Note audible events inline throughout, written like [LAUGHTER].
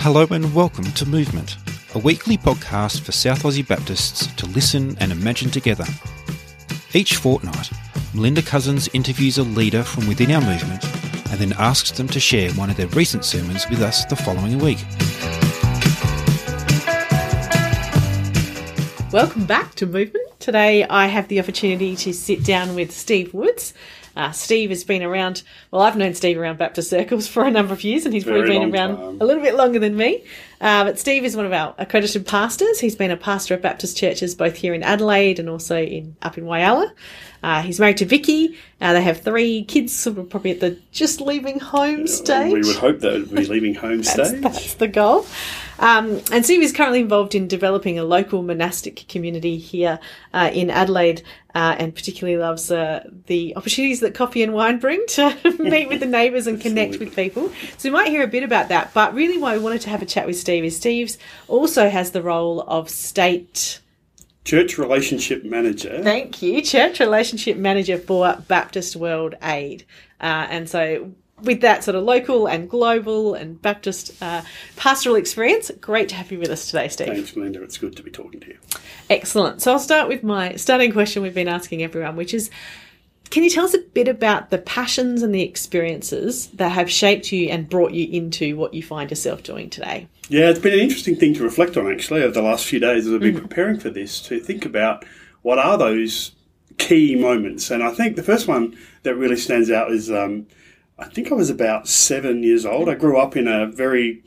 Hello and welcome to Movement, a weekly podcast for South Aussie Baptists to listen and imagine together. Each fortnight, Melinda Cousins interviews a leader from within our movement and then asks them to share one of their recent sermons with us the following week. Welcome back to Movement. Today I have the opportunity to sit down with Steve Woods. Uh, Steve has been around, well, I've known Steve around Baptist circles [LAUGHS] for a number of years, and he's Very probably been around time. a little bit longer than me. Uh, but Steve is one of our accredited pastors. He's been a pastor of Baptist churches both here in Adelaide and also in up in Whyalla. Uh, he's married to Vicky. Uh, they have three kids, sort of probably at the just leaving home stage. We would hope that would be [LAUGHS] leaving home That's, stage. that's the goal. Um, and Steve is currently involved in developing a local monastic community here uh, in Adelaide, uh, and particularly loves uh, the opportunities that coffee and wine bring to [LAUGHS] meet with the neighbours and [LAUGHS] connect with people. So we might hear a bit about that. But really, why we wanted to have a chat with Steve is Steve's also has the role of state. Church relationship manager. Thank you, church relationship manager for Baptist World Aid, uh, and so with that sort of local and global and Baptist uh, pastoral experience, great to have you with us today, Steve. Thanks, Melinda. It's good to be talking to you. Excellent. So I'll start with my starting question we've been asking everyone, which is can you tell us a bit about the passions and the experiences that have shaped you and brought you into what you find yourself doing today? Yeah, it's been an interesting thing to reflect on actually over the last few days as I've been preparing for this to think about what are those key moments. And I think the first one that really stands out is um, I think I was about seven years old. I grew up in a very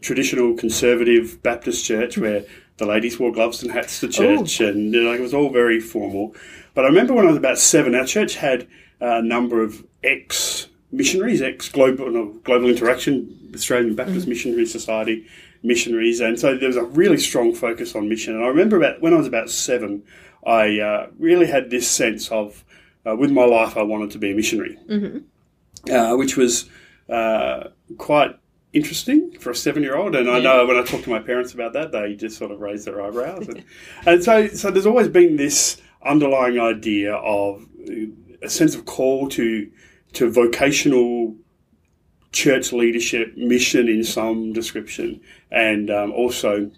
traditional conservative Baptist church where the ladies wore gloves and hats to church, and you know, it was all very formal. But I remember when I was about seven, our church had a number of ex missionaries, ex global no, global interaction, Australian Baptist Missionary Society missionaries, and so there was a really strong focus on mission. And I remember about when I was about seven, I uh, really had this sense of, uh, with my life, I wanted to be a missionary, uh, which was uh, quite interesting for a seven-year-old. And I know when I talk to my parents about that, they just sort of raise their eyebrows. And, and so, so there's always been this underlying idea of a sense of call to to vocational church leadership, mission in some description, and um, also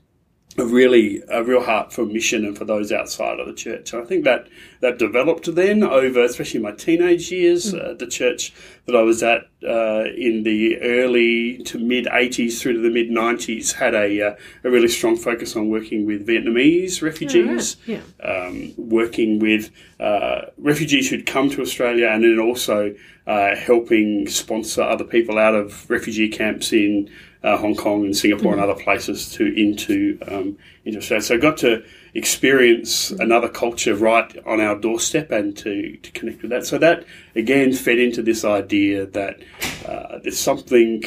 a really a real heart for mission and for those outside of the church. And I think that that developed then over, especially my teenage years. Uh, the church that I was at uh, in the early to mid '80s through to the mid '90s had a uh, a really strong focus on working with Vietnamese refugees Yeah. um, working with uh, refugees who'd come to Australia and then also uh, helping sponsor other people out of refugee camps in uh, Hong Kong and Singapore and other places to into um, into Australia. So I got to experience another culture right on our doorstep and to, to connect with that. So that again fed into this idea that uh, there's something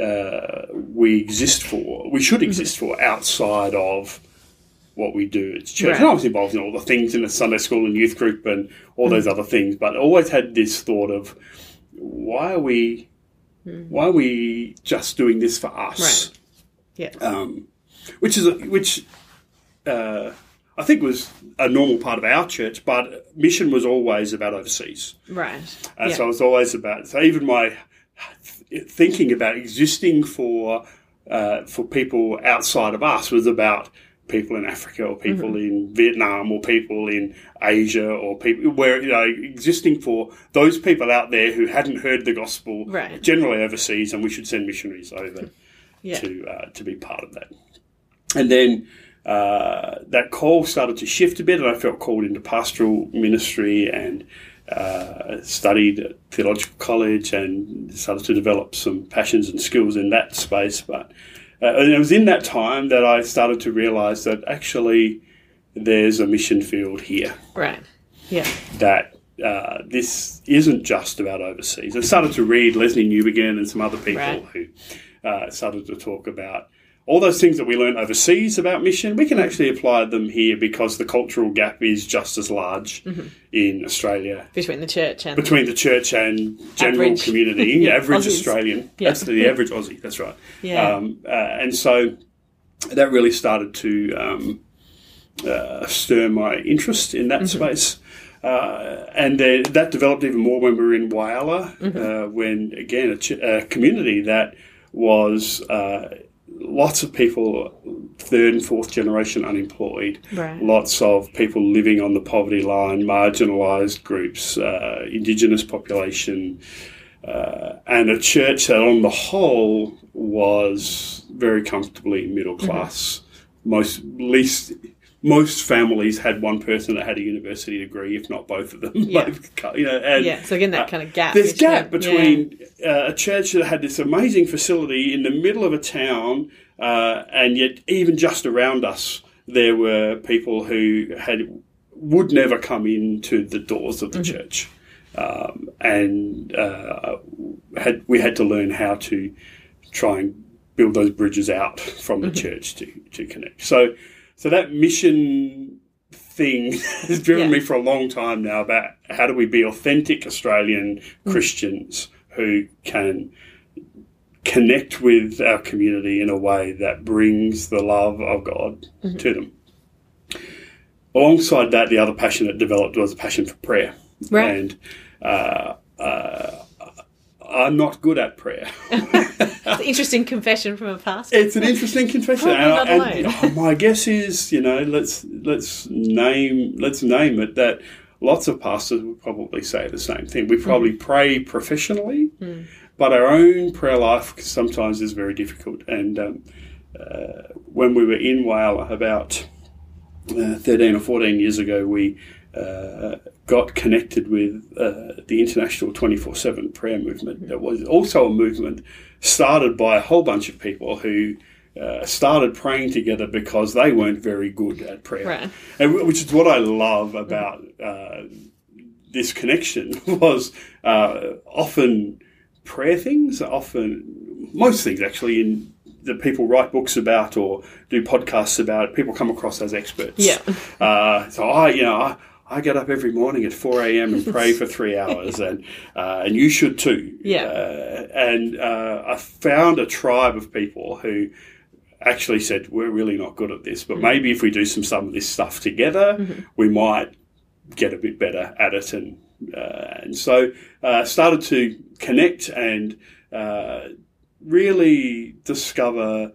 uh, we exist for, we should exist for outside of what we do at church. Right. And I was involved in all the things in the Sunday school and youth group and all those other things, but always had this thought of why are we why are we just doing this for us? Right. Yeah. Um, which is a, which uh, I think was a normal part of our church, but mission was always about overseas. right. And yeah. so it was always about, so even my th- thinking about existing for, uh, for people outside of us was about people in Africa or people Mm-hmm. in Vietnam or people in Asia or people where, you know, existing for those people out there who hadn't heard the gospel Right. generally overseas and we should send missionaries over yeah. to, uh, to be part of that. And then, uh, that call started to shift a bit, and I felt called into pastoral ministry and uh, studied at theological college and started to develop some passions and skills in that space. But uh, and it was in that time that I started to realise that actually there's a mission field here Right. Yeah. that uh, this isn't just about overseas. I started to read Lesslie Newbigin and some other people Right. who uh, started to talk about all those things that we learn overseas about mission. We can actually apply them here because the cultural gap is just as large Mm-hmm. in Australia Between the church and between the church and general Average. community, [LAUGHS] Yeah, average Aussies. Australian. Yeah. That's the [LAUGHS] average Aussie. That's right. Yeah. Um, uh, and so that really started to um, uh, stir my interest in that space. Uh, and then that developed even more when we were in Whyalla, uh, when again a, ch- a community that was uh, lots of people, third and fourth generation unemployed, Right. lots of people living on the poverty line, marginalised groups, uh, indigenous population, uh, and a church that, on the whole, was very comfortably middle class. Most least. Most families had one person that had a university degree, if not both of them. [LAUGHS] Yeah. Both, you know, and, Yeah, so again, that uh, kind of gap. there's gap between- between uh, a church that had this amazing facility in the middle of a town, uh, and yet even just around us, there were people who had would never come into the doors of the church, um, and uh, had we had to learn how to try and build those bridges out from the church to, to connect. So, so that mission thing [LAUGHS] has driven Yeah. me for a long time now about how do we be authentic Australian Christians who can connect with our community in a way that brings the love of God to them. Alongside that, the other passion that developed was a passion for prayer. Right. And uh, uh, I'm not good at prayer. [LAUGHS] It's an interesting confession from a pastor. It's an interesting confession, and, and my guess is, you know, let's let's name let's name it that lots of pastors would probably say the same thing. We probably Hmm. pray professionally, but our own prayer life sometimes is very difficult. And um, uh, when we were in Wales about uh, 13 or 14 years ago, we uh, got connected with uh, the international 24 7 prayer movement. That was also a movement started by a whole bunch of people who. Uh, started praying together because they weren't very good at prayer, Right. and wh- which is what I love about uh, this connection [LAUGHS] was uh, often prayer things, often most things actually in that people write books about or do podcasts about. People come across as experts. Yeah. Uh, so I, you know, I, I get up every morning at four a.m. and pray for three [LAUGHS] hours, and uh, and you should too. Yeah. Uh, and uh, I found a tribe of people who actually said we're really not good at this, but maybe if we do some some of this stuff together, we might get a bit better at it, and uh, and so uh, started to connect and uh, really discover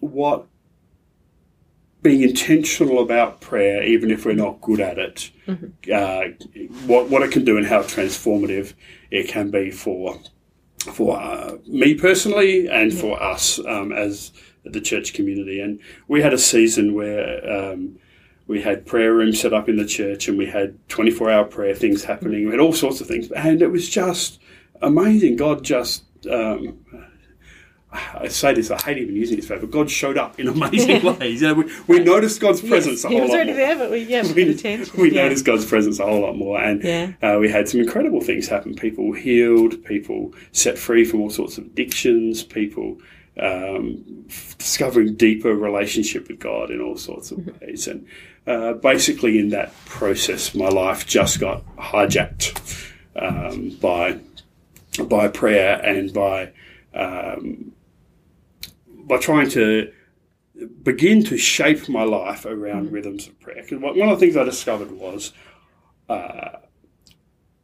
what being intentional about prayer, even if we're not good at it, uh, what what it can do and how transformative it can be for for uh, me personally and for us um, as the church community. And we had a season where um, we had prayer rooms set up in the church and we had 24 hour prayer things happening. We had all sorts of things. And it was just amazing. God just. Um, I say this, I hate even using this word, but God showed up in amazing [LAUGHS] ways. You know, we, we noticed God's presence a he whole was lot already more there, but we yeah [LAUGHS] we we, attention. we yeah. noticed God's presence a whole lot more, and Yeah. uh, we had some incredible things happen. People healed, people set free from all sorts of addictions, people um, f- discovering deeper relationship with God in all sorts of Mm-hmm. ways. And uh, basically, in that process, my life just got hijacked um, by by prayer and by um, by trying to begin to shape my life around rhythms of prayer. Because one of the things I discovered was uh,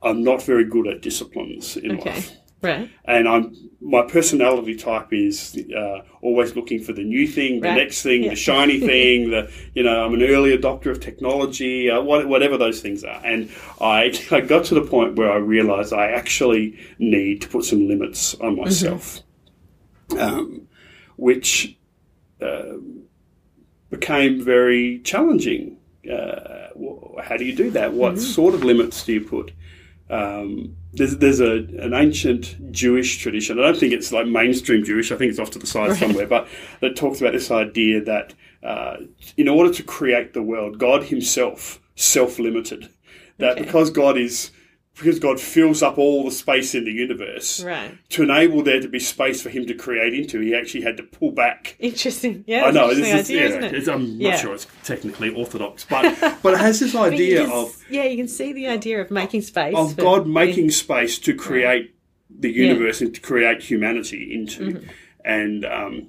I'm not very good at disciplines in Okay. life. Right. And I'm my personality type is uh, always looking for the new thing, the Right. next thing, Yeah. the shiny [LAUGHS] thing. The you know I'm an early adopter of technology, uh, what, whatever those things are. And I [LAUGHS] I got to the point where I realised I actually need to put some limits on myself, um, which uh, became very challenging. Uh, how do you do that? What sort of limits do you put? Um, there's there's a an ancient Jewish tradition. I don't think it's like mainstream Jewish. I think it's off to the side somewhere, but that talks about this idea that uh, in order to create the world, God Himself self limited. That Okay. because God is because God fills up all the space in the universe Right. to enable there to be space for Him to create into, He actually had to pull back Interesting. Yeah. I know this is, idea, yeah, isn't it? it's- I'm Yeah. not sure it's technically orthodox, but [LAUGHS] but it has this [LAUGHS] idea can of yeah, you can see the idea of making space of for- God making space to create the Yeah. Mm-hmm. universe and to create humanity into, and um,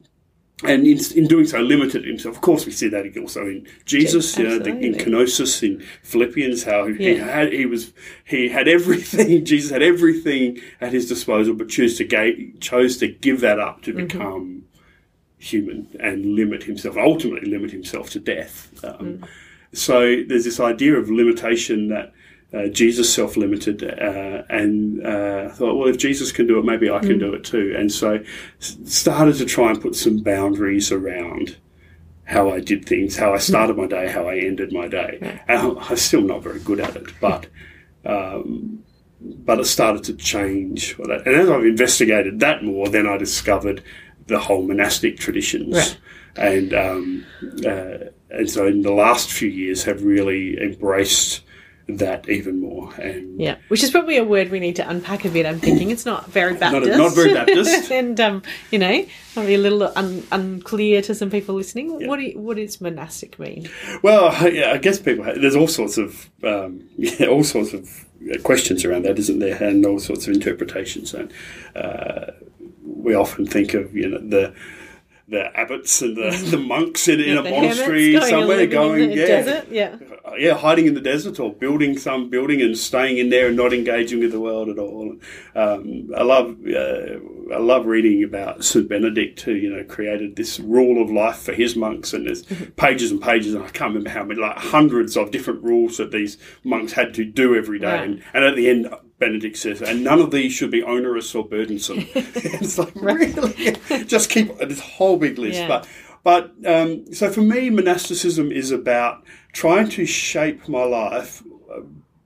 and in, in doing so, limited himself. Of course, we see that also in Jesus, you know, the, in kenosis in Philippians, how he had he was he had everything. [LAUGHS] Jesus had everything at his disposal, but chose to ga- chose to give that up to Mm-hmm. become human and limit himself, ultimately limit himself to death. Um, Mm. So there's this idea of limitation that. Uh, Jesus self-limited, uh, and uh, I thought, well, if Jesus can do it, maybe I can do it too. And so, started to try and put some boundaries around how I did things, how I started my day, how I ended my day. And I'm, I'm still not very good at it, but um, but it started to change. And as I've investigated that more, then I discovered the whole monastic traditions, Right. and um, uh, and so in the last few years have really embraced that even more. And Yeah, which is probably a word we need to unpack a bit. I'm thinking it's not very Baptist. not very [LAUGHS] Baptist. and, um, you know, might be a little un- unclear to some people listening. What, do you, what does monastic mean? Well, yeah, I guess people. There's all sorts of um, [LAUGHS] yeah, all sorts of uh, questions around that, isn't there? And all sorts of interpretations. And uh, we often think of you know the the abbots and the, [LAUGHS] the monks in, in a monastery somewhere, going in the yeah, desert. Yeah. Yeah, hiding in the desert or building some building and staying in there and not engaging with the world at all. Um, I love uh, I love reading about St Benedict who you know created this rule of life for his monks and there's pages and pages and I can't remember how many like hundreds of different rules that these monks had to do every day Right. and, and at the end Benedict says, and none of these should be onerous or burdensome. [LAUGHS] it's like really, just keep this whole big list. Yeah. But but um, so for me, monasticism is about trying to shape my life uh,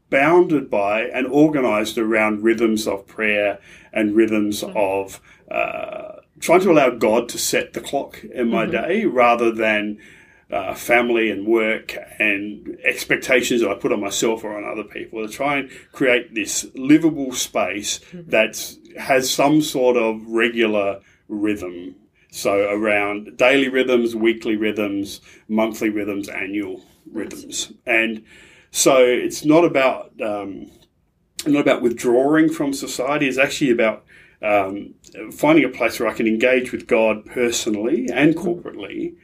bounded by and organized around rhythms of prayer and rhythms of uh, trying to allow God to set the clock in my day rather than uh, family and work and expectations that I put on myself or on other people to try and create this livable space that has some sort of regular rhythm. So around daily rhythms, weekly rhythms, monthly rhythms, annual rhythms, and so it's not about um, not about withdrawing from society. It's actually about um, finding a place where I can engage with God personally and corporately,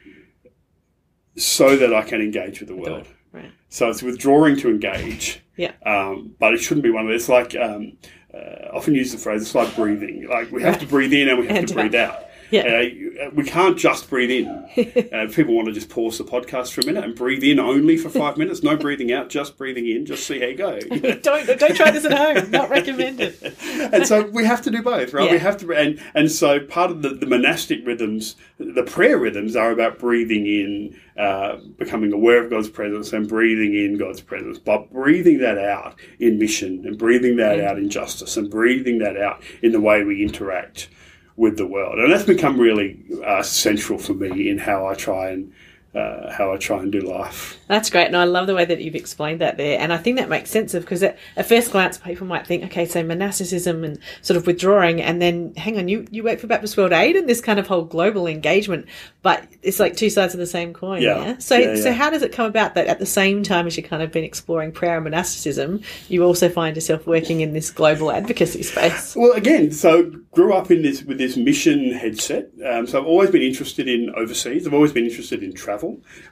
so that I can engage with the world. Right. So it's withdrawing to engage. Yeah. Um, but it shouldn't be one of those. It's like um, uh, often use the phrase. It's like breathing. Like we have to breathe in and we have [LAUGHS] And to breathe out. Yeah. Uh, uh, we can't just breathe in. [LAUGHS] uh, people want to just pause the podcast for a minute and breathe in only for five [LAUGHS] minutes. No breathing out, just breathing in. Just see how you go. [LAUGHS] don't don't try this at home. Not recommended. and so we have to do both, right? We have to, and and so part of the, the monastic rhythms, the prayer rhythms, are about breathing in, uh, becoming aware of God's presence, and breathing in God's presence, but breathing that out in mission, and breathing that out in justice, and breathing that out in the way we interact with the world, and that's become really uh, central for me in how I try and uh, how I try and do life. That's great, and I love the way that you've explained that there. And I think that makes sense of because at, at first glance, people might think, okay, so monasticism and sort of withdrawing, and then hang on, you you work for Baptist World Aid and this kind of whole global engagement, but it's like two sides of the same coin. Yeah. Yeah. So Yeah, so how does it come about that at the same time as you kind of been exploring prayer and monasticism, you also find yourself working in this global advocacy space? Well, again, so grew up in this with this mission headset. Um, so I've always been interested in overseas. I've always been interested in travel.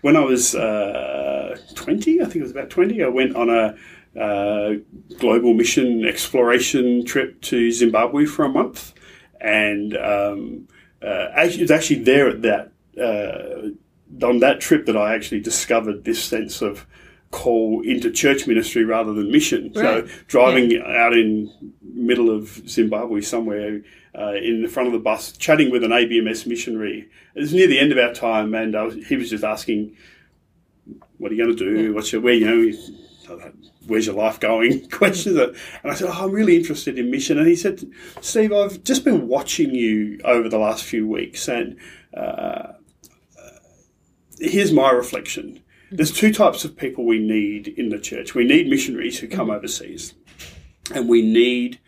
When I was uh, twenty, I think it was about twenty, I went on a uh, global mission exploration trip to Zimbabwe for a month, and um, uh, actually, it was actually there at that uh, on that trip that I actually discovered this sense of call into church ministry rather than mission. Right. So driving out in middle of Zimbabwe somewhere uh, in the front of the bus, chatting with an ABMS missionary. It was near the end of our time, and I was, he was just asking, "What are you going to do? What's your where you know?" Where's your life going? [LAUGHS] Questions, that- and I said, oh, "I'm really interested in mission." And he said, "Steve, I've just been watching you over the last few weeks, and uh, here's my reflection. There's two types of people we need in the church. We need missionaries who come overseas, and we need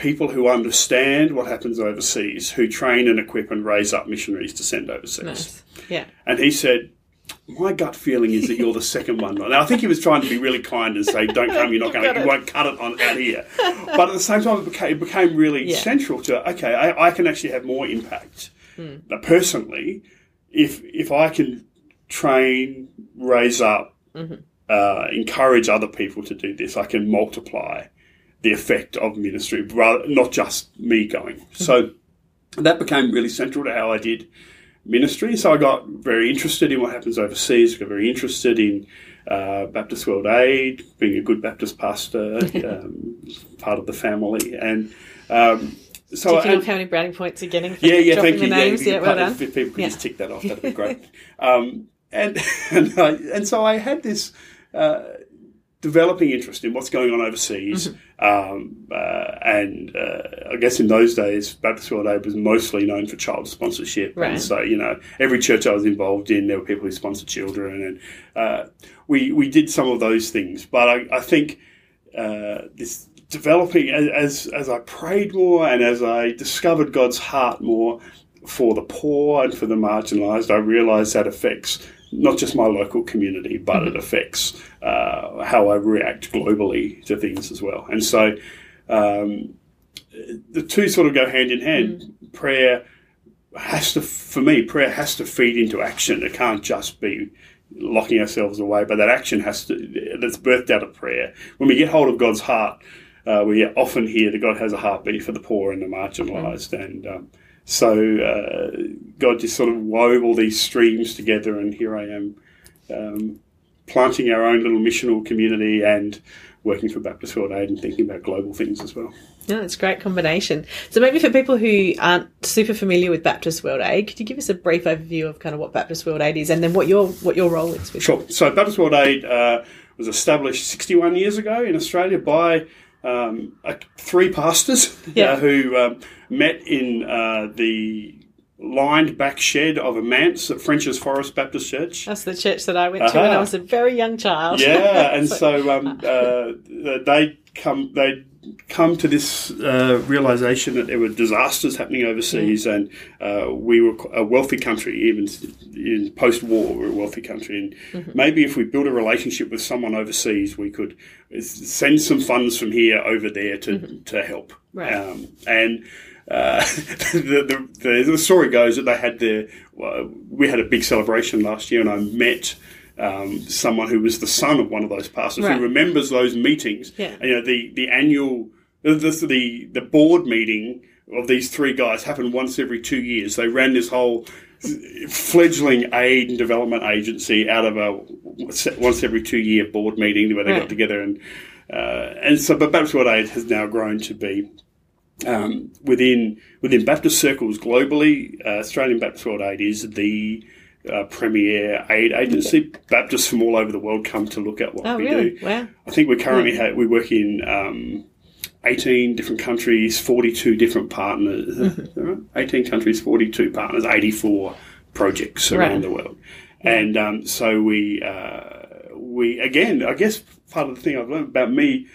people who understand what happens overseas, who train and equip and raise up missionaries to send overseas. Nice. Yeah. And he said, my gut feeling is that you're the second one. Now, I think he was trying to be really kind and say, "Don't come. You're not going. [LAUGHS] To. You won't cut it on out here." But at the same time, it became, it became really Yeah. central to okay. I, I can actually have more impact Now, personally, if if I can train, raise up, uh, encourage other people to do this, I can multiply the effect of ministry, rather not just me going. So that became really central to how I did ministry. So I got very interested in what happens overseas. I Got very interested in uh, Baptist World Aid, being a good Baptist pastor, [LAUGHS] um, part of the family, and um, so Ticking and- off how many brownie points you're getting. For yeah, yeah, dropping thank the you. Names. Yeah, Yeah, if, well done. if people could Yeah. just tick that off, that'd be [LAUGHS] great. um, and [LAUGHS] and, I, and so I had this uh, developing interest in what's going on overseas, Mm-hmm. um, uh, and uh, I guess in those days, Baptist World Aid was mostly known for child sponsorship, Right. and so you know every church I was involved in, there were people who sponsored children, and uh, we we did some of those things. But I, I think uh, this developing as as I prayed more and as I discovered God's heart more for the poor and for the marginalised, I realised that affects not just my local community, but it affects uh, how I react globally to things as well. And so um, the two sort of go hand in hand. Prayer has to, for me, prayer has to feed into action. It can't just be locking ourselves away, but that action has to, that's birthed out of prayer. When we get hold of God's heart, uh, we often hear that God has a heartbeat for the poor and the marginalised. And um, so uh, God just sort of wove all these streams together, and here I am um, planting our own little missional community and working for Baptist World Aid and thinking about global things as well. No, it's a great combination. So maybe for people who aren't super familiar with Baptist World Aid, could you give us a brief overview of kind of what Baptist World Aid is and then what your what your role is with Sure. So Baptist World Aid uh, was established 61 years ago in Australia by um, uh, three pastors Yeah. uh, who um, met in uh, the lined back shed of a manse at French's Forest Baptist Church. That's the church that I went to when I was a very young child. yeah, [LAUGHS] and so um, uh, they come they come to this uh, realization that there were disasters happening overseas, and uh, we were a wealthy country, even in post-war, we were a wealthy country, and maybe if we built a relationship with someone overseas, we could send some funds from here over there to to help. Right. Um, and uh, [LAUGHS] the, the, the story goes that they had their, well, we had a big celebration last year, and I met um, someone who was the son of one of those pastors Right. who remembers those meetings. Yeah. And, you know, the the annual the, the the board meeting of these three guys happened once every two years. They ran this whole fledgling aid and development agency out of a once every two year board meeting where they Right. got together and uh, and so but Baptist World Aid has now grown to be um, within within Baptist circles globally, uh, Australian Baptist World Aid is the uh, premier aid agency. Baptists from all over the world come to look at what Oh, we really? do. Wow. I think we currently have, we work in um, 18 different countries, 42 different partners. Mm-hmm. 18 countries, 42 partners, 84 projects around Right. the world. And um, so we, uh, we again, I guess part of the thing I've learned about me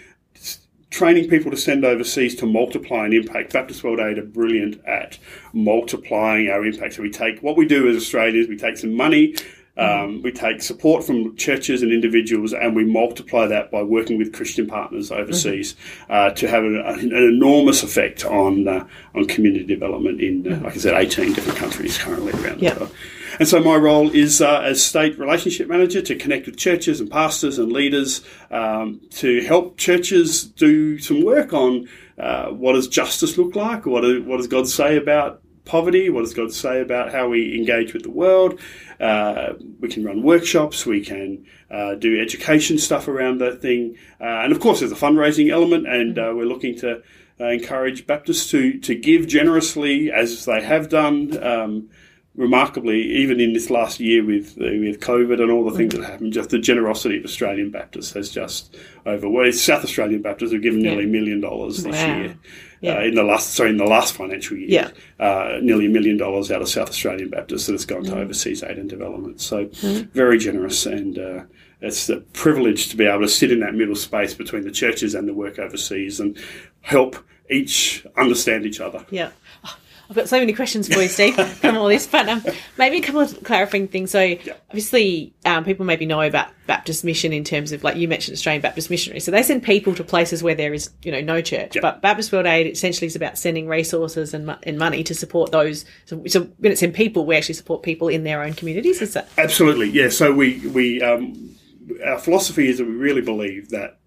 training people to send overseas to multiply an impact. Baptist World Aid are brilliant at multiplying our impact. So we take what we do as Australians, we take some money, um, we take support from churches and individuals, and we multiply that by working with Christian partners overseas uh, to have an, an enormous effect on uh, on community development in, uh, like I said, 18 different countries currently around Yeah. the world. And so my role is uh, as state relationship manager to connect with churches and pastors and leaders um, to help churches do some work on uh, what does justice look like, what, do, what does God say about poverty, what does God say about how we engage with the world. Uh, we can run workshops, we can uh, do education stuff around that thing, uh, and of course there's a fundraising element, and uh, we're looking to uh, encourage Baptists to to give generously as they have done. Um, remarkably, even in this last year with uh, with COVID and all the things that happened, just the generosity of Australian Baptists has just over. Well, South Australian Baptists have given nearly a million dollars this Wow. year. Yeah. Uh, in the last, sorry, in the last financial year, Yeah. uh, nearly a million dollars out of South Australian Baptists that has gone Mm. to overseas aid and development. So, very generous, and uh, it's a privilege to be able to sit in that middle space between the churches and the work overseas and help each understand each other. Yeah. I've got so many questions for you, Steve, [LAUGHS] from all this. But um, maybe a couple of clarifying things. So, obviously, um, people maybe know about Baptist mission in terms of, like you mentioned, Australian Baptist missionaries. So they send people to places where there is, you know, no church. But Baptist World Aid essentially is about sending resources and, and money to support those. So, so when it's in people, we actually support people in their own communities. Is that absolutely? Yeah. So we we um, our philosophy is that we really believe that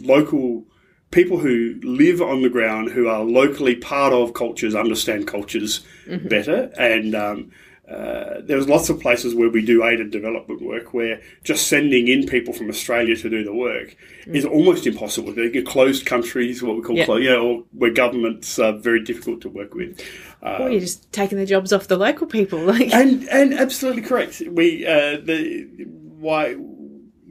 local people who live on the ground, who are locally part of cultures, understand cultures mm-hmm. better. And um, uh, there's lots of places where we do aided development work where just sending in people from Australia to do the work mm. is almost impossible. They're closed countries, what we call closed, you know, or where governments are very difficult to work with. Um, or you're just taking the jobs off the local people. Like. and and absolutely correct. We uh, the why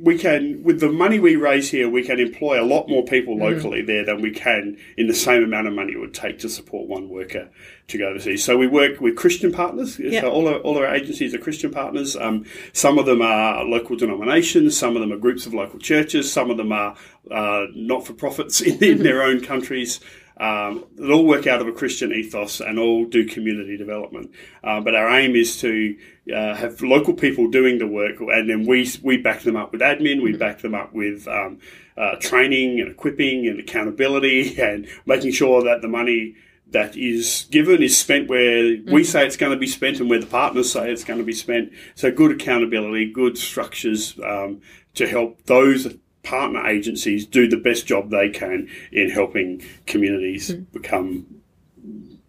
we can, with the money we raise here, we can employ a lot more people mm. locally mm. there than we can in the same amount of money it would take to support one worker to go overseas. So we work with Christian partners. Yep. So all our, all our agencies are Christian partners. Um, some of them are local denominations. Some of them are groups of local churches. Some of them are uh, not for profits [LAUGHS] in, in mm-hmm. their own countries. Um, that all work out of a Christian ethos and all do community development. Uh, but our aim is to uh, have local people doing the work, and then we we back them up with admin, we mm-hmm. back them up with um, uh, training and equipping and accountability, [LAUGHS] and making sure that the money that is given is spent where mm-hmm. we say it's going to be spent and where the partners say it's going to be spent. So good accountability, good structures um, to help those partner agencies do the best job they can in helping communities mm. become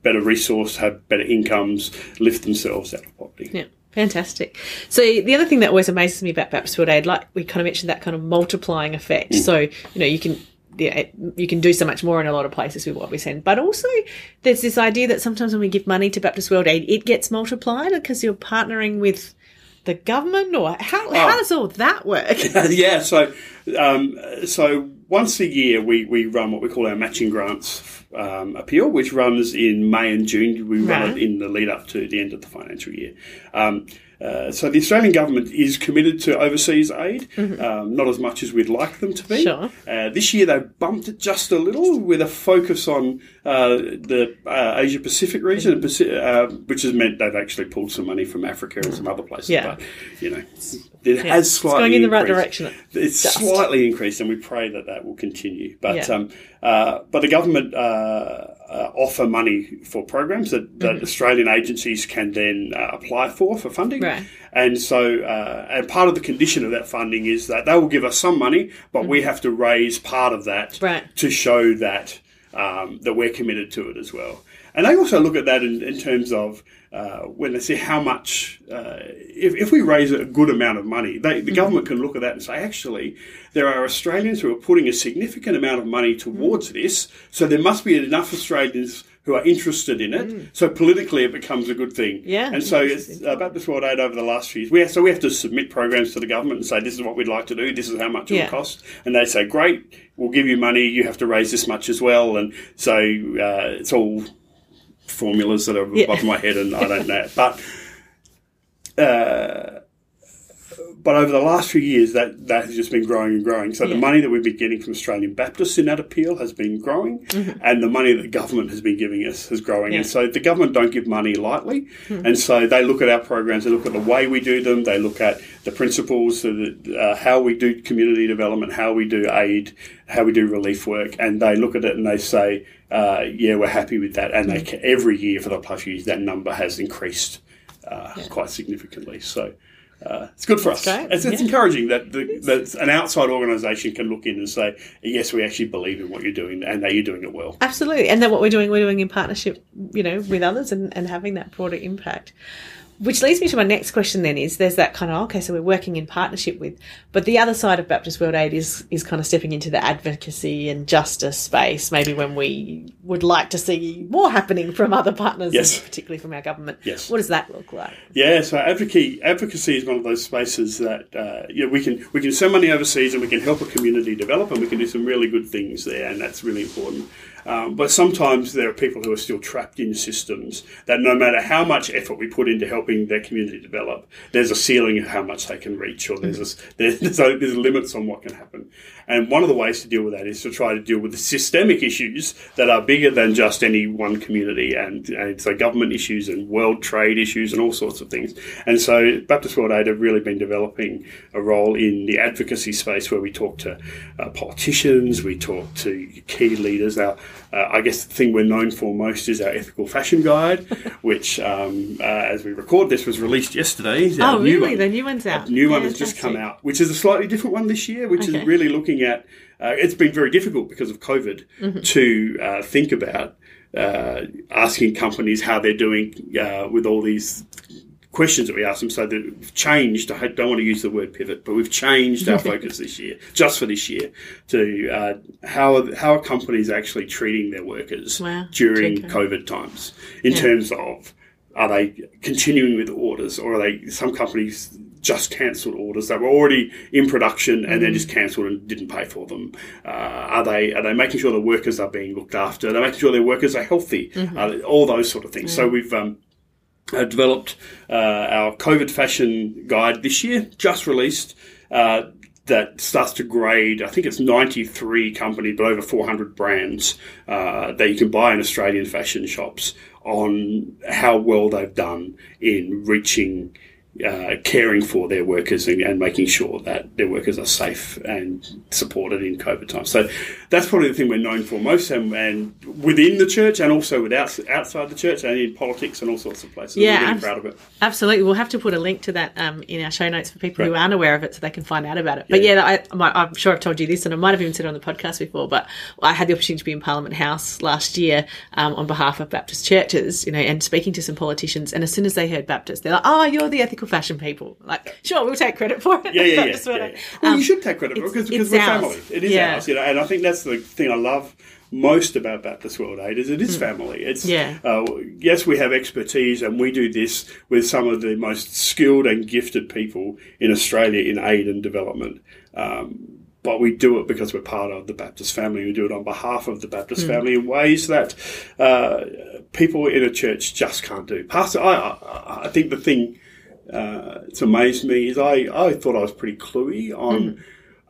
better resourced, have better incomes, lift themselves out of poverty. Yeah. Fantastic. So the other thing that always amazes me about Baptist World Aid, like we kind of mentioned that kind of multiplying effect. Mm. So, you know, you can yeah, you can do so much more in a lot of places with what we send. But also, there's this idea that sometimes when we give money to Baptist World Aid, it gets multiplied because you're partnering with the government, or how, oh. does all that work? [LAUGHS] yeah, so um, so once a year we, we run what we call our matching grants um, appeal, which runs in May and June. We run right. it in the lead up to the end of the financial year. Um, uh, so the Australian government is committed to overseas aid, mm-hmm. um, not as much as we'd like them to be. Sure. Uh, this year they bumped it just a little with a focus on uh, the uh, Asia Pacific region, mm-hmm. Uh, which has meant they've actually pulled some money from Africa and some other places. Yeah. But, you know, it yeah. has slightly it's going in the right increased. direction. It's just. slightly increased, and we pray that that will continue. But yeah. um, but the government uh, offer money for programs that, that mm-hmm. Australian agencies can then uh, apply for for funding. Right. And so, uh, and part of the condition of that funding is that they will give us some money, but mm-hmm. we have to raise part of that right. to show that um, that we're committed to it as well. And they also look at that in, in terms of uh, when they see how much, uh, if, if we raise a good amount of money, they, the mm-hmm. government can look at that and say, actually, there are Australians who are putting a significant amount of money towards mm-hmm. this, so there must be enough Australians who are interested in it. Mm. So politically, it becomes a good thing. Yeah. And so it's uh, Baptist World Aid over the last few years. We have, so we have to submit programs to the government and say this is what we'd like to do. This is how much it yeah. will cost. And they say, great, we'll give you money. You have to raise this much as well. And so uh, it's all formulas that are yeah. above my head, and I don't know. But uh, but over the last few years, that, that has just been growing and growing. So yeah. the money that we've been getting from Australian Baptists in that appeal has been growing, mm-hmm. and the money that the government has been giving us is growing. Yeah. And so the government don't give money lightly, mm-hmm. and so they look at our programs, they look at the way we do them, they look at the principles, that, uh, how we do community development, how we do aid, how we do relief work, and they look at it and they say, uh, "Yeah, we're happy with that." And mm-hmm. they every year for the past few years, that number has increased uh, yeah. quite significantly. So uh, it's good for us. It's, it's yeah. encouraging that, the, that an outside organisation can look in and say, yes, we actually believe in what you're doing and that you're doing it well. Absolutely. And then what we're doing, we're doing in partnership, you know, with others and, and having that broader impact. Which leads me to my next question then is there's that kind of, okay, so we're working in partnership with, but the other side of Baptist World Aid is, is kind of stepping into the advocacy and justice space, maybe when we would like to see more happening from other partners, yes. particularly from our government. Yes. What does that look like? Yeah, so advocacy, advocacy is one of those spaces that, uh, you know, we can, we can send money overseas and we can help a community develop and we can do some really good things there and that's really important. Um, but sometimes there are people who are still trapped in systems that no matter how much effort we put into helping their community develop, there's a ceiling of how much they can reach, or there's a, [LAUGHS] there's, there's limits on what can happen. And one of the ways to deal with that is to try to deal with the systemic issues that are bigger than just any one community, and, and so government issues and world trade issues and all sorts of things. And so Baptist World Aid have really been developing a role in the advocacy space where we talk to uh, politicians, we talk to key leaders. Now, uh, I guess the thing we're known for most is our ethical fashion guide, [LAUGHS] which, um, uh, as we record this, was released yesterday. Oh, really? One. The new one's out. The new one has just come out, which is a slightly different one this year, which okay. is really looking at. Uh, it's been very difficult because of COVID mm-hmm. to uh, think about uh, asking companies how they're doing uh, with all these questions that we ask them. So that we've changed. I don't want to use the word pivot, but we've changed our [LAUGHS] focus this year, just for this year, to uh, how are, how are companies actually treating their workers wow. during COVID times in yeah. terms of are they continuing with orders or are they some companies just cancelled orders that were already in production and mm. then just cancelled and didn't pay for them? Uh, are they are they making sure the workers are being looked after? Are they making sure their workers are healthy? Mm-hmm. Uh, all those sort of things. Mm. So we've um, uh, developed uh, our COVID fashion guide this year, just released. Uh, that starts to grade, I think it's 93 companies, but over 400 brands uh, that you can buy in Australian fashion shops on how well they've done in reaching uh, caring for their workers and, and, making sure that their workers are safe and supported in COVID times. So that's probably the thing we're known for most, and, and within the church, and also without outside the church, and in politics and all sorts of places. Yeah, we're ab- proud of it. Absolutely, we'll have to put a link to that um, in our show notes for people right. who aren't aware of it, so they can find out about it. But yeah, I, am sure I've told you this, and I might have even said it on the podcast before. But I had the opportunity to be in Parliament House last year um, on behalf of Baptist churches, you know, and speaking to some politicians. And as soon as they heard Baptist, they're like, "Oh, you're the ethical fashion people. Like, sure, we'll take credit for it. Yeah, yeah, [LAUGHS] yeah. yeah, yeah. Well, um, you should take credit for it because, because we're ours. family. It is yeah. ours, you know. And I think that's the thing I love most about Baptist World Aid is it is mm. family. It's yeah. Uh, yes, we have expertise, and we do this with some of the most skilled and gifted people in Australia in aid and development. Um, but we do it because we're part of the Baptist family. We do it on behalf of the Baptist mm. family in ways that uh, people in a church just can't do. Pastor, I, I, I think the thing uh, it's amazed me is I, I thought I was pretty cluey on mm.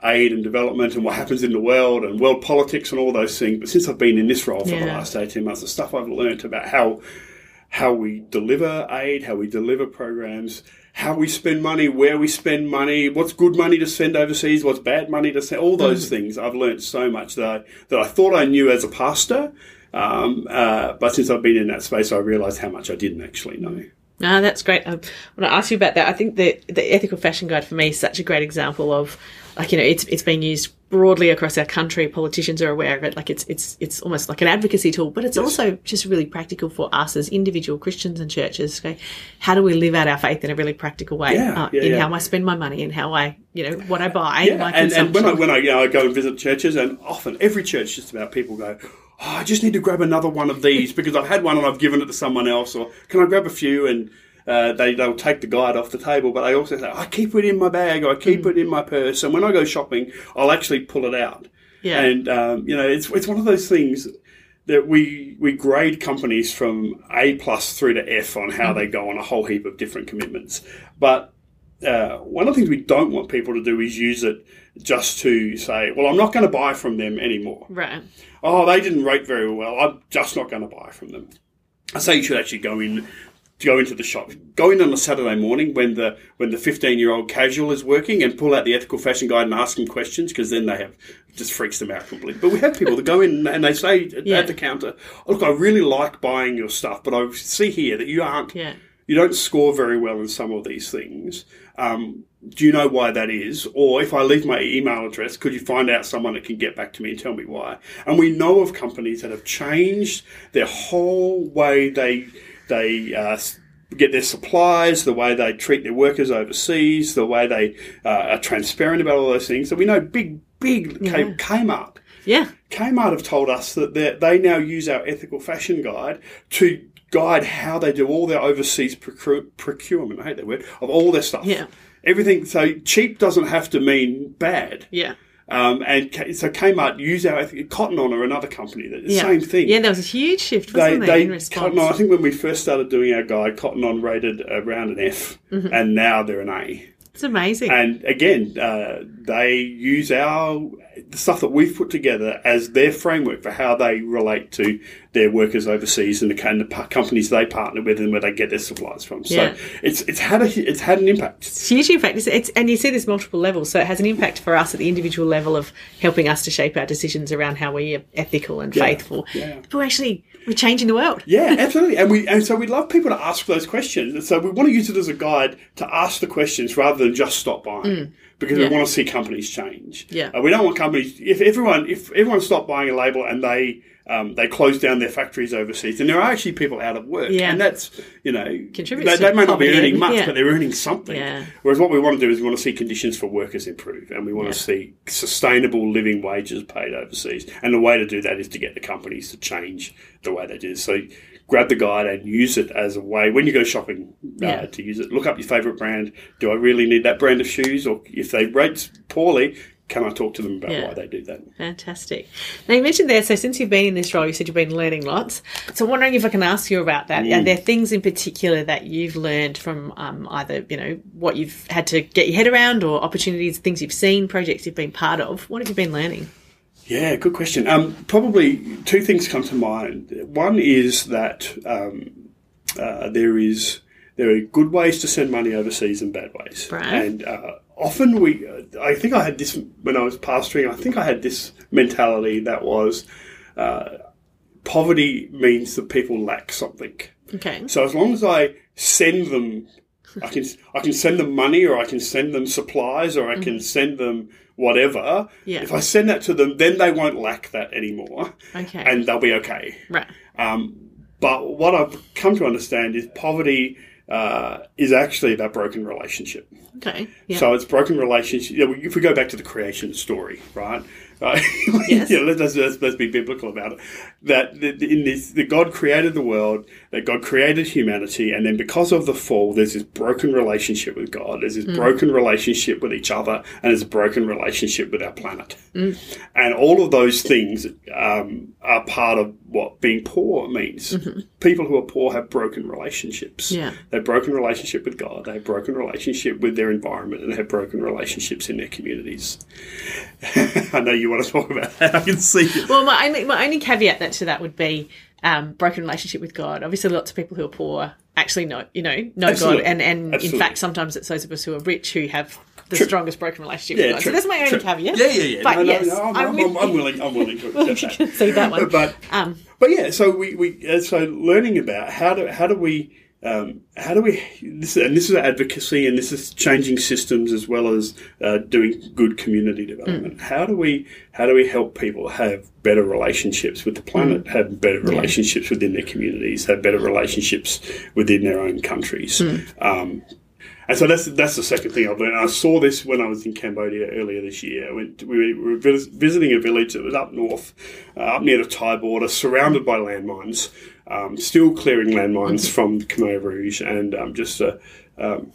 aid and development and what happens in the world and world politics and all those things. But since I've been in this role for yeah. the last 18 months, the stuff I've learned about how how we deliver aid, how we deliver programs, how we spend money, where we spend money, what's good money to spend overseas, what's bad money to spend, all those mm. things. I've learned so much that I, that I thought I knew as a pastor. Um, uh, but since I've been in that space, I realized how much I didn't actually know. Ah, that's great. I want to ask you about that. I think the the ethical fashion guide for me is such a great example of like you know it's it's being used broadly across our country. Politicians are aware of it. Like it's it's it's almost like an advocacy tool, but it's yes. also just really practical for us as individual Christians and churches. Okay, how do we live out our faith in a really practical way? Yeah, uh, yeah, in yeah. how I spend my money and how I you know what I buy. Yeah, and, and when I when I, you know, I go and visit churches, and often every church just about people go oh, I just need to grab another one of these because I've had one and I've given it to someone else, or can I grab a few and uh, they they'll take the guide off the table, but they also say I keep it in my bag, or I keep mm. it in my purse, and when I go shopping, I'll actually pull it out. Yeah. And um, you know, it's it's one of those things that we we grade companies from A plus through to F on how mm. they go on a whole heap of different commitments, but uh, one of the things we don't want people to do is use it just to say, well, I'm not going to buy from them anymore. Right. Oh, they didn't rate very well. I'm just not going to buy from them. I say you should actually go in go into the shop. Go in on a Saturday morning when the when the fifteen year old casual is working and pull out the ethical fashion guide and ask them questions because then they have just freaks them out completely. But we have people that go in and they say yeah. at the counter, "Look, I really like buying your stuff, but I see here that you aren't." Yeah. You don't score very well in some of these things. Um, do you know why that is? Or if I leave my email address, could you find out someone that can get back to me and tell me why? And we know of companies that have changed their whole way they they uh, get their supplies, the way they treat their workers overseas, the way they uh, are transparent about all those things. So we know big, big yeah. Kmart. Yeah. Kmart have told us that they now use our ethical fashion guide to guide how they do all their overseas procurement. I hate that word of all their stuff. Yeah. Everything. So cheap doesn't have to mean bad. Yeah. Um, and so Kmart used our I think Cotton On or another company that the Yeah. same thing. Yeah, there was a huge shift, They, wasn't there, they in response? Cotton On. I think when we first started doing our guide, Cotton On rated around an F, Mm-hmm. and now they're an A. It's amazing. And again, uh, they use our the stuff that we've put together as their framework for how they relate to their workers overseas and the kind of companies they partner with and where they get their supplies from. So Yeah. it's it's had a it's had an impact. It's huge impact. It's, it's, and you see there's multiple levels, so it has an impact for us at the individual level of helping us to shape our decisions around how we are ethical and faithful. yeah. But actually we're changing the world. Yeah, [LAUGHS] absolutely. And we and so we'd love people to ask those questions. And so we want to use it as a guide to ask the questions rather than just stop buying. Because Yeah. we want to see companies change. Yeah. Uh, we don't want companies if everyone if everyone stopped buying a label and they um, they close down their factories overseas, and there are actually people out of work, Yeah. and that's you know Contributes they, they may not be earning much, yeah. but they're earning something. Yeah. Whereas what we want to do is we want to see conditions for workers improve, and we want to see sustainable living wages paid overseas. And the way to do that is to get the companies to change the way they do. So grab the guide and use it as a way when you go shopping uh, to use it. Look up your favourite brand. Do I really need that brand of shoes? Or if they rate poorly, can I talk to them about Yeah. why they do that? Fantastic. Now you mentioned there, so since you've been in this role, you said you've been learning lots. So I'm wondering if I can ask you about that. Are there things in particular that you've learned from um, either, you know, what you've had to get your head around or opportunities, things you've seen, projects you've been part of? What have you been learning? Yeah, good question. Um, probably two things come to mind. One is that um, uh, there is there are good ways to send money overseas and bad ways, Right. and uh, often we. I think I had this when I was pastoring. I think I had this mentality that was uh, poverty means that people lack something. Okay. So as long as I send them, I can I can send them money, or I can send them supplies, or I can send them whatever. Mm-hmm. Yeah. If I send that to them, then they won't lack that anymore, Okay. and they'll be okay. right. Um, but what I've come to understand is poverty uh, is actually about broken relationship. Okay. Yeah. So it's broken relationship. If we go back to the creation story, right? Uh, [LAUGHS] right? Yes. you know, let's, let's, let's be biblical about it. That that in this, that God created the world, that God created humanity, and then because of the fall, there's this broken relationship with God. There's this mm. broken relationship with each other, and there's a broken relationship with our planet. Mm. And all of those things um, are part of what being poor means. Mm-hmm. People who are poor have broken relationships. Yeah. They have broken relationship with God. They have broken relationship with their environment, and they have broken relationships in their communities. [LAUGHS] I know you want to talk about that. [LAUGHS] I can see it. Well, my only, my only caveat that to that would be um, broken relationship with God. Obviously, lots of people who are poor actually know, you know, know Absolutely. God, and and in fact, sometimes it's those of us who are rich who have the True. strongest broken relationship Yeah, with God. true, So that's my only true. caveat. Yeah, yeah, yeah. But no, no, yes, no, I'm, I'm I'm, I'm, willing. I'm willing to [LAUGHS] accept that. See that one. But Um, but yeah, so we, we uh, so learning about how do how do we um, how do we this and this is advocacy and this is changing systems as well as uh, doing good community development. How do we how do we help people have better relationships with the planet, have better relationships within their communities, have better relationships within their own countries. Um, and so that's that's the second thing I've learned. I saw this when I was in Cambodia earlier this year. Went, we were visiting a village that was up north, uh, up near the Thai border, surrounded by landmines, um, still clearing landmines from the Khmer Rouge, and um, just a, um,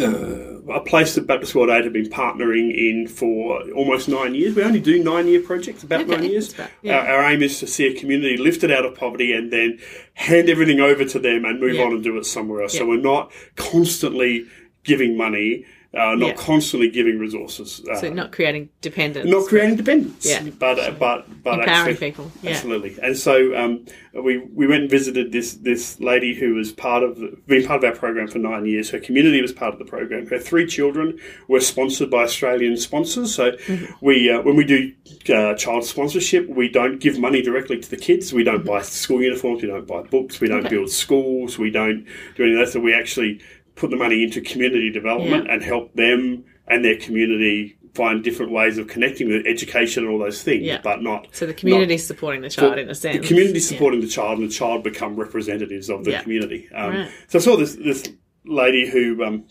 uh, a place that Baptist World Aid had been partnering in for almost nine years. We only do nine year projects, about Okay, nine years. about- yeah. Our, our aim is to see a community lifted out of poverty and then hand everything over to them and move Yeah. on and do it somewhere else. So we're not constantly giving money, uh, not Yeah. constantly giving resources. Uh, so not creating dependence. not creating dependence, Yeah. but uh, but but Empowering actually, people, yeah. absolutely. And so um, we we went and visited this this lady who was part of the, been part of our program for nine years. Her community was part of the program. Her three children were sponsored by Australian sponsors. So Mm-hmm. we uh, when we do uh, child sponsorship, we don't give money directly to the kids. We don't buy school uniforms. We don't buy books. We don't Mm-hmm. Okay. build schools. We don't do any of that. So we actually put the money into community development Yeah. and help them and their community find different ways of connecting with education and all those things, Yeah. but not So the community's supporting the child in a sense. the community Yeah. supporting the child and the child become representatives of the Yeah. community. Um, Right. So I saw this this lady who um,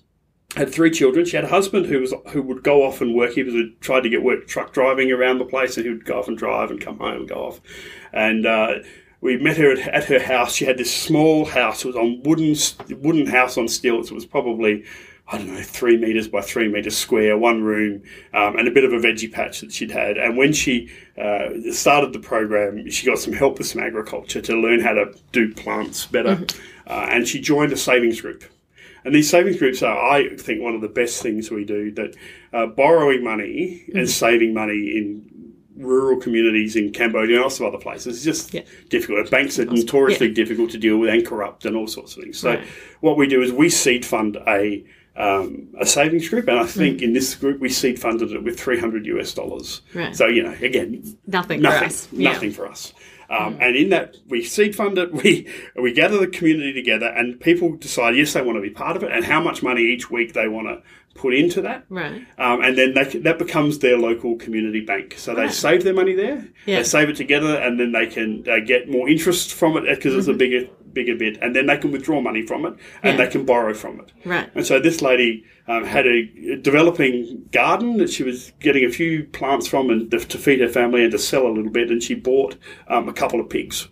had three children. She had a husband who was who would go off and work. He was tried to get work truck driving around the place, and he would go off and drive and come home and go off. And uh, we met her at, at her house. She had this small house. It was on wooden wooden house on stilts. It was probably I don't know, three meters by three meters square, one room, um, and a bit of a veggie patch that she'd had. And when she uh, started the program, she got some help with some agriculture to learn how to do plants better. Mm-hmm. Uh, and she joined a savings group. And these savings groups are, I think, one of the best things we do. That uh, borrowing money mm-hmm. and saving money in rural communities in Cambodia and also other places It's just yeah. difficult. Banks are notoriously yeah. difficult to deal with and corrupt and all sorts of things. So right. what we do is we seed fund a um, a savings group, and I think mm. in this group we seed funded it with 300 US dollars. Right. So you know, again, nothing, nothing, for us. nothing yeah. for us. Um, mm. And in that, we seed fund it, [LAUGHS] we, we gather the community together, and people decide, yes, they want to be part of it, and how much money each week they want to put into that. Right. Um, and then they, that becomes their local community bank. So they save their money there, yeah. they save it together, and then they can uh, get more interest from it because mm-hmm. it's a mm-hmm. bigger bigger bit, and then they can withdraw money from it and yeah. they can borrow from it. Right. And so this lady um, had a developing garden that she was getting a few plants from and to feed her family and to sell a little bit, and she bought um, a couple of pigs.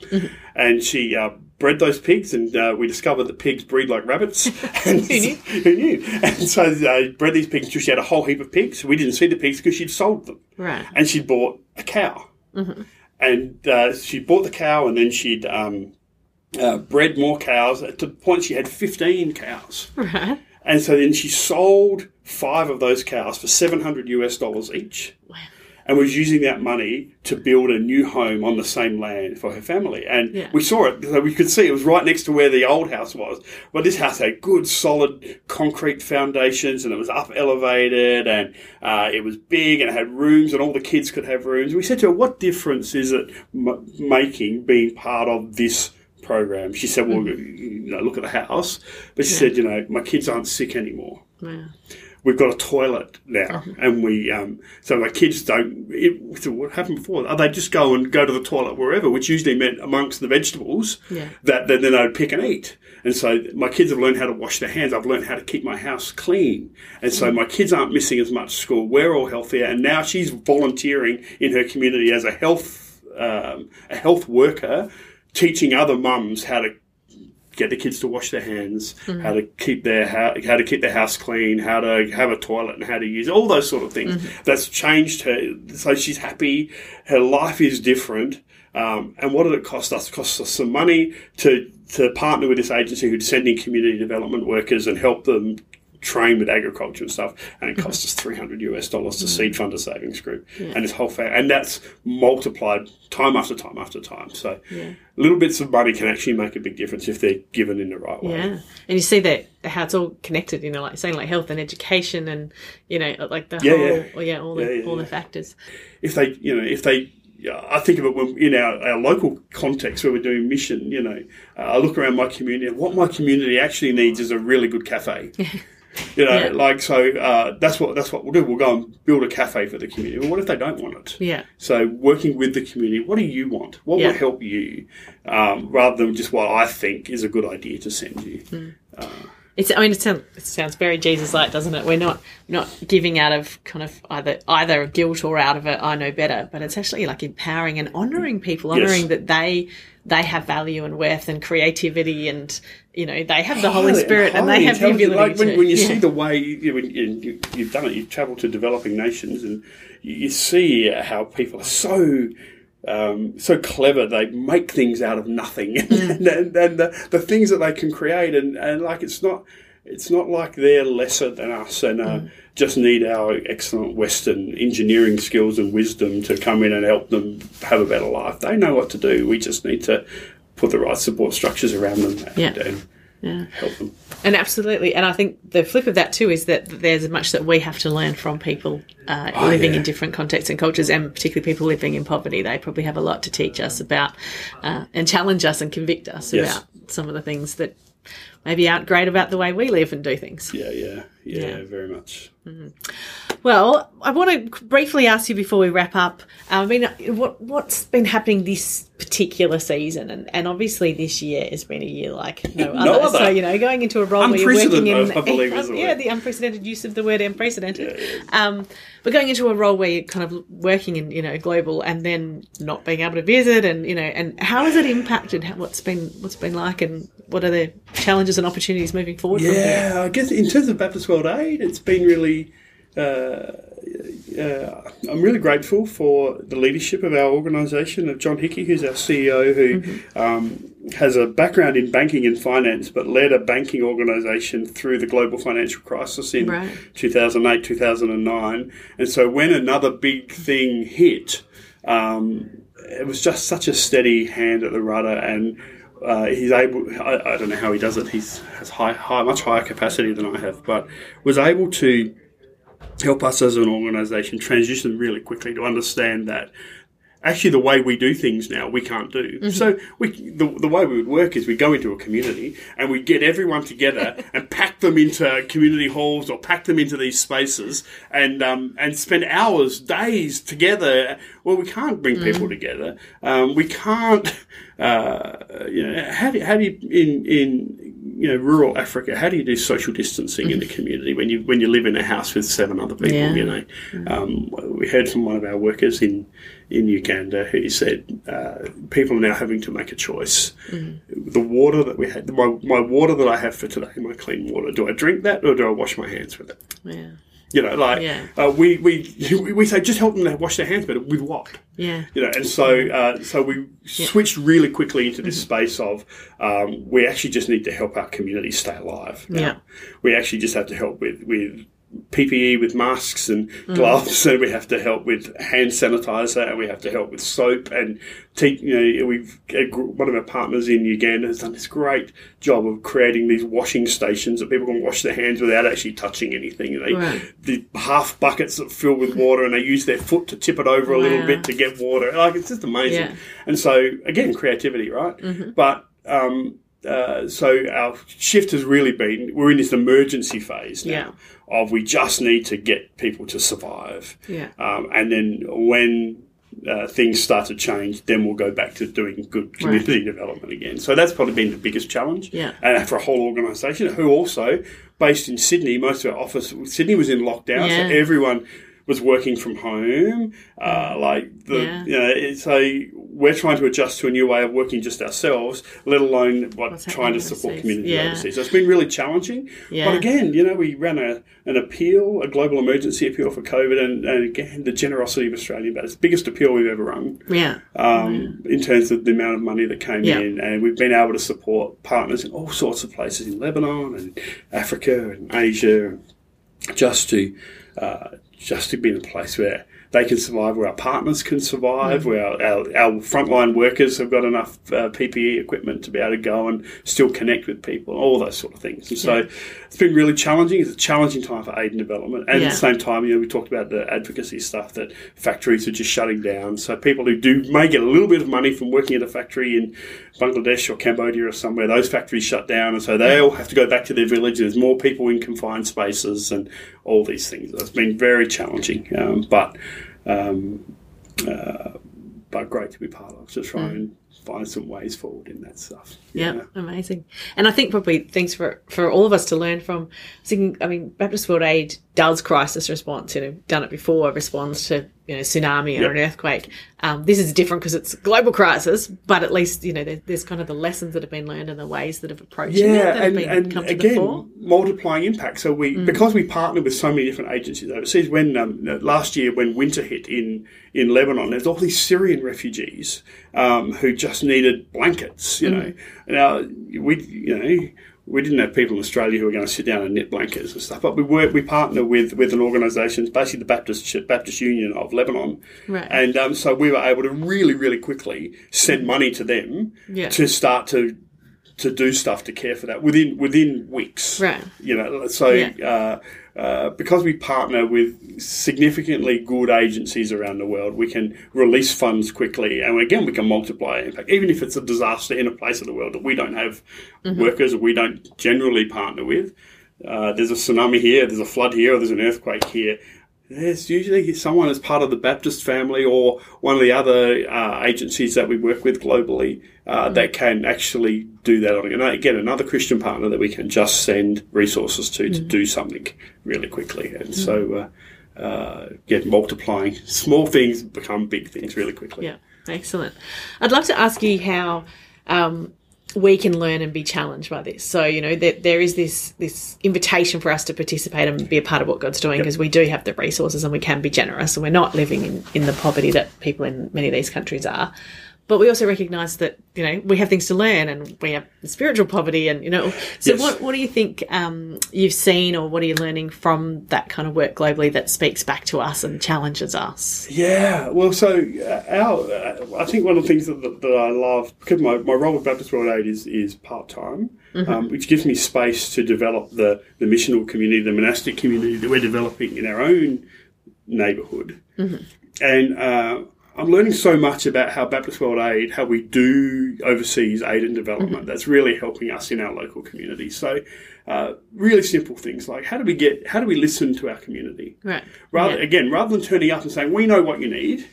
Mm-hmm. And she uh, bred those pigs, and uh, we discovered that pigs breed like rabbits. [LAUGHS] [LAUGHS] and who knew? [LAUGHS] who knew? And so uh, bred these pigs until she had a whole heap of pigs. We didn't see the pigs because she'd sold them. Right. And she'd bought a cow. Mm-hmm. And uh, she bought the cow, and then she'd um, uh, bred more cows to the point she had 15 cows. Right. And so then she sold five of those cows for 700 US dollars each. Wow. And was using that money to build a new home on the same land for her family. And yeah. we saw it, so we could see it was right next to where the old house was. But this house had good, solid concrete foundations and it was up elevated and uh, it was big and it had rooms and all the kids could have rooms. We said to her, what difference is it m- making being part of this program. She said, "Well, mm. you know, look at the house," but she yeah. said, "You know, my kids aren't sick anymore. Yeah. We've got a toilet now, uh-huh. and we um, so my kids don't. It, so what happened before? They just go and go to the toilet wherever, which usually meant amongst the vegetables yeah. that then they'd pick and eat." And so my kids have learned how to wash their hands. I've learned how to keep my house clean. And so mm. my kids aren't missing as much school. We're all healthier. And now she's volunteering in her community as a health, um, a health worker teaching other mums how to get the kids to wash their hands, mm-hmm. how to keep their how, how to keep their house clean, how to have a toilet, and how to use all those sort of things. Mm-hmm. That's changed her. So she's happy. Her life is different. Um, and what did it cost us? It cost us some money to to partner with this agency who's sending community development workers and help them train with agriculture and stuff, and it mm-hmm. cost us 300 US dollars to mm. seed fund a savings group. Yeah. And this whole fa- and that's multiplied time after time after time. So yeah. little bits of money can actually make a big difference if they're given in the right way. Yeah. And you see that how it's all connected, you know, like saying like health and education and, you know, uh, like the yeah, whole, yeah, all the, all the factors. If they, you know, if they I think of it when in our, our local context where we're doing mission. You know, uh, I look around my community. What my community actually needs is a really good cafe. [LAUGHS] You know, yeah. like so. Uh, that's what that's what we'll do. We'll go and build a cafe for the community. Well, what if they don't want it? Yeah. So working with the community, what do you want? What yeah. will help you, um, rather than just what I think is a good idea to send you. Mm. Uh, it's. I mean, it sounds, it sounds very Jesus-like, doesn't it? We're not not giving out of kind of either either guilt or out of it. I know better, but it's actually like empowering and honouring people, honouring yes. that they they have value and worth and creativity and you know they have the Holy Spirit and they have the ability like when, to, when you yeah. see the way you, you, have done it, you've travelled to developing nations and you see how people are so um, so clever. They make things out of nothing, [LAUGHS] mm. and, and, and the, the, things that they can create, and, and like it's not it's not like they're lesser than us and uh, mm. just need our excellent Western engineering skills and wisdom to come in and help them have a better life. They know what to do. We just need to put the right support structures around them and, yeah. and yeah. help them. And absolutely, and I think the flip of that too is that there's much that we have to learn from people uh, oh, living yeah. in different contexts and cultures, and particularly people living in poverty. They probably have a lot to teach us about uh, and challenge us and convict us yes. about some of the things that maybe aren't great about the way we live and do things. Yeah, yeah, yeah, yeah. very much. Mm-hmm. Well, I want to briefly ask you before we wrap up. uh, I mean, what what's been happening this particular season, and, and obviously this year has been a year like [LAUGHS] no other. No other. So you know, going into a role where you're working in, I believe [LAUGHS] yeah, the unprecedented use of the word unprecedented. Um, but going into a role where you're kind of working in you know global, and then not being able to visit, and you know, and how has it impacted? How, what's been what's been like, and what are the challenges and opportunities moving forward? Yeah, I guess in terms of Baptist World Aid, it's been really. Uh, uh, I'm really grateful for the leadership of our organisation, of John Hickey, who's our CEO, who um, has a background in banking and finance, but led a banking organisation through the global financial crisis in Right. 2008, 2009. And so when another big thing hit, um, it was just such a steady hand at the rudder and uh, he's able. I, I don't know how he does it. He's has high, high, much higher capacity than I have, but was able to help us as an organisation transition really quickly to understand that actually the way we do things now we can't do. So we the, the way we would work is we go into a community and we get everyone together [LAUGHS] and pack them into community halls or pack them into these spaces and um, and spend hours, days together. Well, we can't bring people together. Um, we can't. Uh, you know, how do, how do you in in you know rural Africa? How do you do social distancing in the community when you when you live in a house with seven other people? Yeah. You know, um, we heard from one of our workers in in Uganda who said uh, people are now having to make a choice. The water that we had, my, my water that I have for today, my clean water, do I drink that or do I wash my hands with it? Yeah, You know, like Yeah. uh, we, we [LAUGHS] we say just help them to wash their hands, but with what? yeah, you know, and so uh, so we switched really quickly into this space of um, we actually just need to help our community stay alive. Now, Yeah. we actually just have to help with with PPE, with masks and gloves, and we have to help with hand sanitizer, and we have to help with soap and. Te- you know, we've one of our partners in Uganda has done this great job of creating these washing stations that people can wash their hands without actually touching anything. They Right. the half buckets that fill with water, and they use their foot to tip it over a little bit to get water. Like it's just amazing. Yeah. And so again, creativity, right? But um, uh, so our shift has really been we're in this emergency phase now of we just need to get people to survive. Yeah. Um, and then when uh, things start to change, then we'll go back to doing good community development again. So that's probably been the biggest challenge. Yeah. And for a whole organisation who also based in Sydney, most of our office Sydney was in lockdown, Yeah. so everyone was working from home. Uh, like the Yeah. you know, it's so we're trying to adjust to a new way of working just ourselves, let alone what What's trying to support overseas. community Yeah. overseas. So it's been really challenging. Yeah. But again, you know, we ran a an appeal, a global emergency appeal for COVID, and, and again, the generosity of Australia Australian It's the biggest appeal we've ever run yeah, um, in terms of the amount of money that came Yeah. in, and we've been able to support partners in all sorts of places in Lebanon and Africa and Asia, just to uh, just to be in a place where they can survive, where our partners can survive, Mm-hmm. where our, our, our frontline workers have got enough uh, PPE equipment to be able to go and still connect with people, all those sort of things. And so it's been really challenging. It's a challenging time for aid and development. And Yeah. at the same time, you know, we talked about the advocacy stuff that factories are just shutting down. So people who do may get a little bit of money from working at a factory in Bangladesh or Cambodia or somewhere, those factories shut down, and so they all have to go back to their village. There's more people in confined spaces and all these things. It's been very challenging, um, but um, uh, but great to be part of to try and find some ways forward in that stuff. yeah, amazing. And I think probably things for for all of us to learn from. Thinking, I mean, Baptist World Aid does crisis response. You know, done it before. Responds to you know tsunami or Yep. an earthquake. Um, this is different because it's a global crisis, but at least you know there, there's kind of the lessons that have been learned and the ways that have approached it Yeah, that have and, been and come to the fore. again, multiplying impact. So we, because we partner with so many different agencies overseas. When um, last year, when winter hit in in Lebanon, there's all these Syrian refugees um, who just needed blankets. You know, now we, you know. We didn't have people in Australia who were going to sit down and knit blankets and stuff, but we work, we partner with, with an organisation, basically the Baptist Baptist Union of Lebanon, Right. and um, so we were able to really, really quickly send money to them Yeah. to start to to do stuff to care for that within within weeks. Right. You know, so Yeah. uh, uh, because we partner with significantly good agencies around the world, we can release funds quickly, and again, we can multiply impact. Even if it's a disaster in a place of the world that we don't have workers or we don't generally partner with, uh, there's a tsunami here, there's a flood here, or there's an earthquake here. There's usually someone as part of the Baptist family or one of the other uh, agencies that we work with globally uh, that can actually do that. On, and again, another Christian partner that we can just send resources to to do something really quickly. And so, uh, uh, get multiplying [LAUGHS] small things become big things really quickly. Yeah, excellent. I'd love to ask you how um, we can learn and be challenged by this. So you know that there is this this invitation for us to participate and be a part of what God's doing because we do have the resources and we can be generous and we're not living in in the poverty that people in many of these countries are. But we also recognise that you know we have things to learn and we have spiritual poverty and you know. So Yes. what what do you think um, you've seen or what are you learning from that kind of work globally that speaks back to us and challenges us? Yeah, well, so uh, our, uh, I think one of the things that, that, that I love because my, my role with Baptist World Aid is is part time, um, which gives me space to develop the the missional community, the monastic community that we're developing in our own neighbourhood, and. Uh, I'm learning so much about how Baptist World Aid, how we do overseas aid and development. That's really helping us in our local community. So, uh, really simple things like how do we get, how do we listen to our community? Right. Rather Yeah. again, rather than turning up and saying, "We know what you need.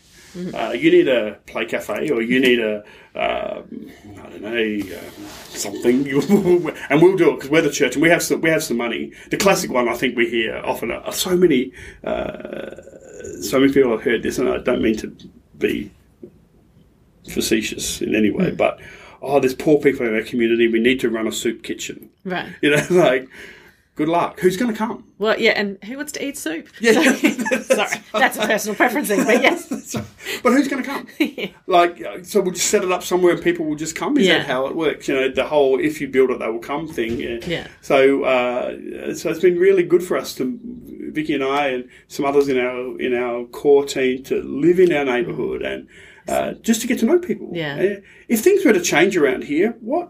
Uh, you need a play cafe, or you need a um, I don't know um, something, [LAUGHS] and we'll do it because we're the church and we have some we have some money." The classic one I think we hear often are so many uh, so many people have heard this, and I don't mean to be facetious in any way, hmm. but oh, there's poor people in our community. We need to run a soup kitchen. Right. You know, [LAUGHS] like good luck. Who's going to come? Well, yeah, and who wants to eat soup? Yeah. [LAUGHS] Sorry, that's a personal preference thing, but yes. [LAUGHS] but who's going to come? [LAUGHS] Like, uh, so we'll just set it up somewhere and people will just come. Is Yeah. that how it works? You know, the whole "if you build it, they will come" thing. Yeah. Yeah. So, uh, so it's been really good for us to Vicky and I and some others in our in our core team to live in our neighbourhood and uh, just to get to know people. Yeah. If things were to change around here, what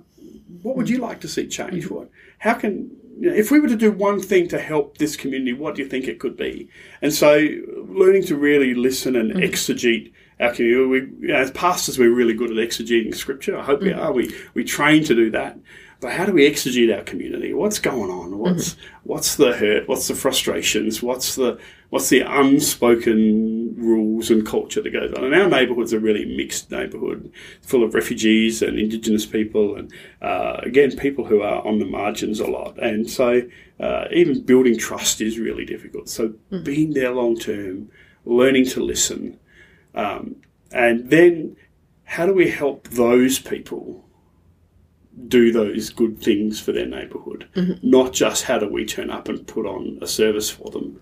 what would you like to see change? What? How can you know, if we were to do one thing to help this community, what do you think it could be? And so, learning to really listen and mm. exegete our community. We, you know, as pastors, we're really good at exegeting scripture. I hope we mm. are. We we train to do that. But how do we exegete our community? What's going on? What's mm. what's the hurt? What's the frustrations? What's the what's the unspoken rules and culture that goes on? And our neighbourhood's a really mixed neighbourhood, full of refugees and Indigenous people, and uh, again people who are on the margins a lot. And so uh, even building trust is really difficult. So being there long term, learning to listen, um, and then how do we help those people? do those good things for their neighbourhood, not just how do we turn up and put on a service for them,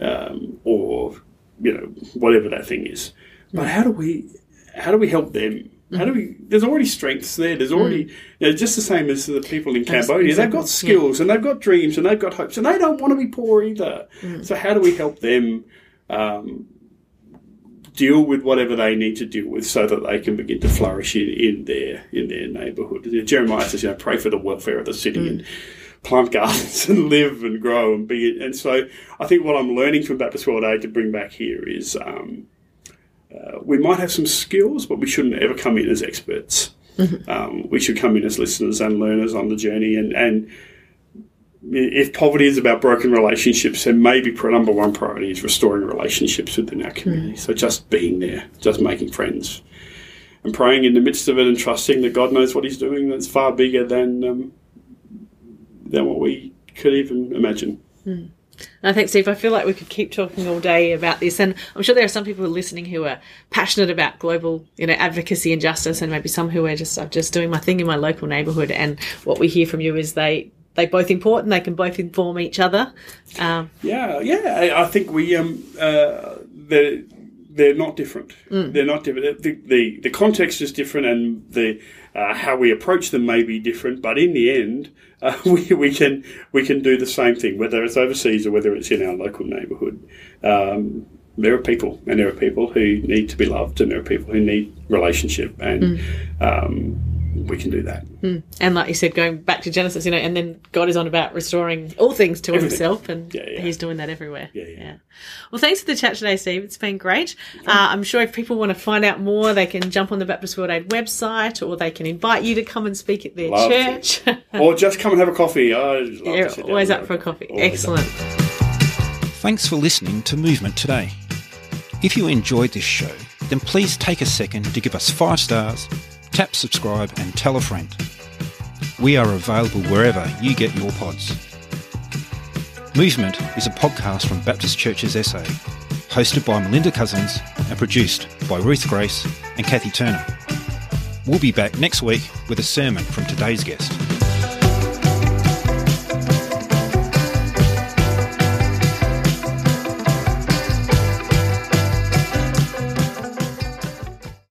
um, or you know whatever that thing is. But how do we how do we help them? How do we? Mm-hmm. There's already strengths there. There's mm. already you know, just the same as the people in Cambodia. They've got skills and they've got dreams and they've got hopes and they don't want to be poor either. Mm. So how do we help them? Um, deal with whatever they need to deal with so that they can begin to flourish in, in their in their neighbourhood. Jeremiah says, you know, pray for the welfare of the city mm. and plant gardens [LAUGHS] and live and grow and be. And so I think what I'm learning from Baptist World Aid to bring back here is um, uh, we might have some skills, but we shouldn't ever come in as experts. Um, we should come in as listeners and learners on the journey and, and if poverty is about broken relationships, then maybe number one priority is restoring relationships within our community. So just being there, just making friends, and praying in the midst of it, and trusting that God knows what He's doing. That's far bigger than um, than what we could even imagine. I think, Steve, I feel like we could keep talking all day about this, and I'm sure there are some people listening who are passionate about global, you know, advocacy and justice, and maybe some who are just I'm just doing my thing in my local neighbourhood. And what we hear from you is they they both important, they can both inform each other. Um, Yeah, yeah. I, I think we um uh they're they're not different. They're not different. The, the the context is different, and the uh, how we approach them may be different. But in the end, uh, [LAUGHS] we we can we can do the same thing, whether it's overseas or whether it's in our local neighbourhood. Um, there are people, and there are people who need to be loved, and there are people who need relationship, and um, we can do that. and like you said, going back to Genesis, you know, and then God is on about restoring all things to Everything. Himself, and Yeah, yeah. He's doing that everywhere. Yeah, yeah. Well, thanks for the chat today, Steve. It's been great. Uh, I'm sure if people want to find out more, they can jump on the Baptist World Aid website, or they can invite you to come and speak at their Love church. [LAUGHS] or just come and have a coffee. I'd love You're to sit down always up for a coffee. Always up. Excellent. Thanks for listening to Movement today. If you enjoyed this show, then please take a second to give us five stars, tap subscribe, and tell a friend. We are available wherever you get your pods. Movement is a podcast from Baptist Churches SA, hosted by Melinda Cousins and produced by Ruth Grace and Kathy Turner. We'll be back next week with a sermon from today's guest.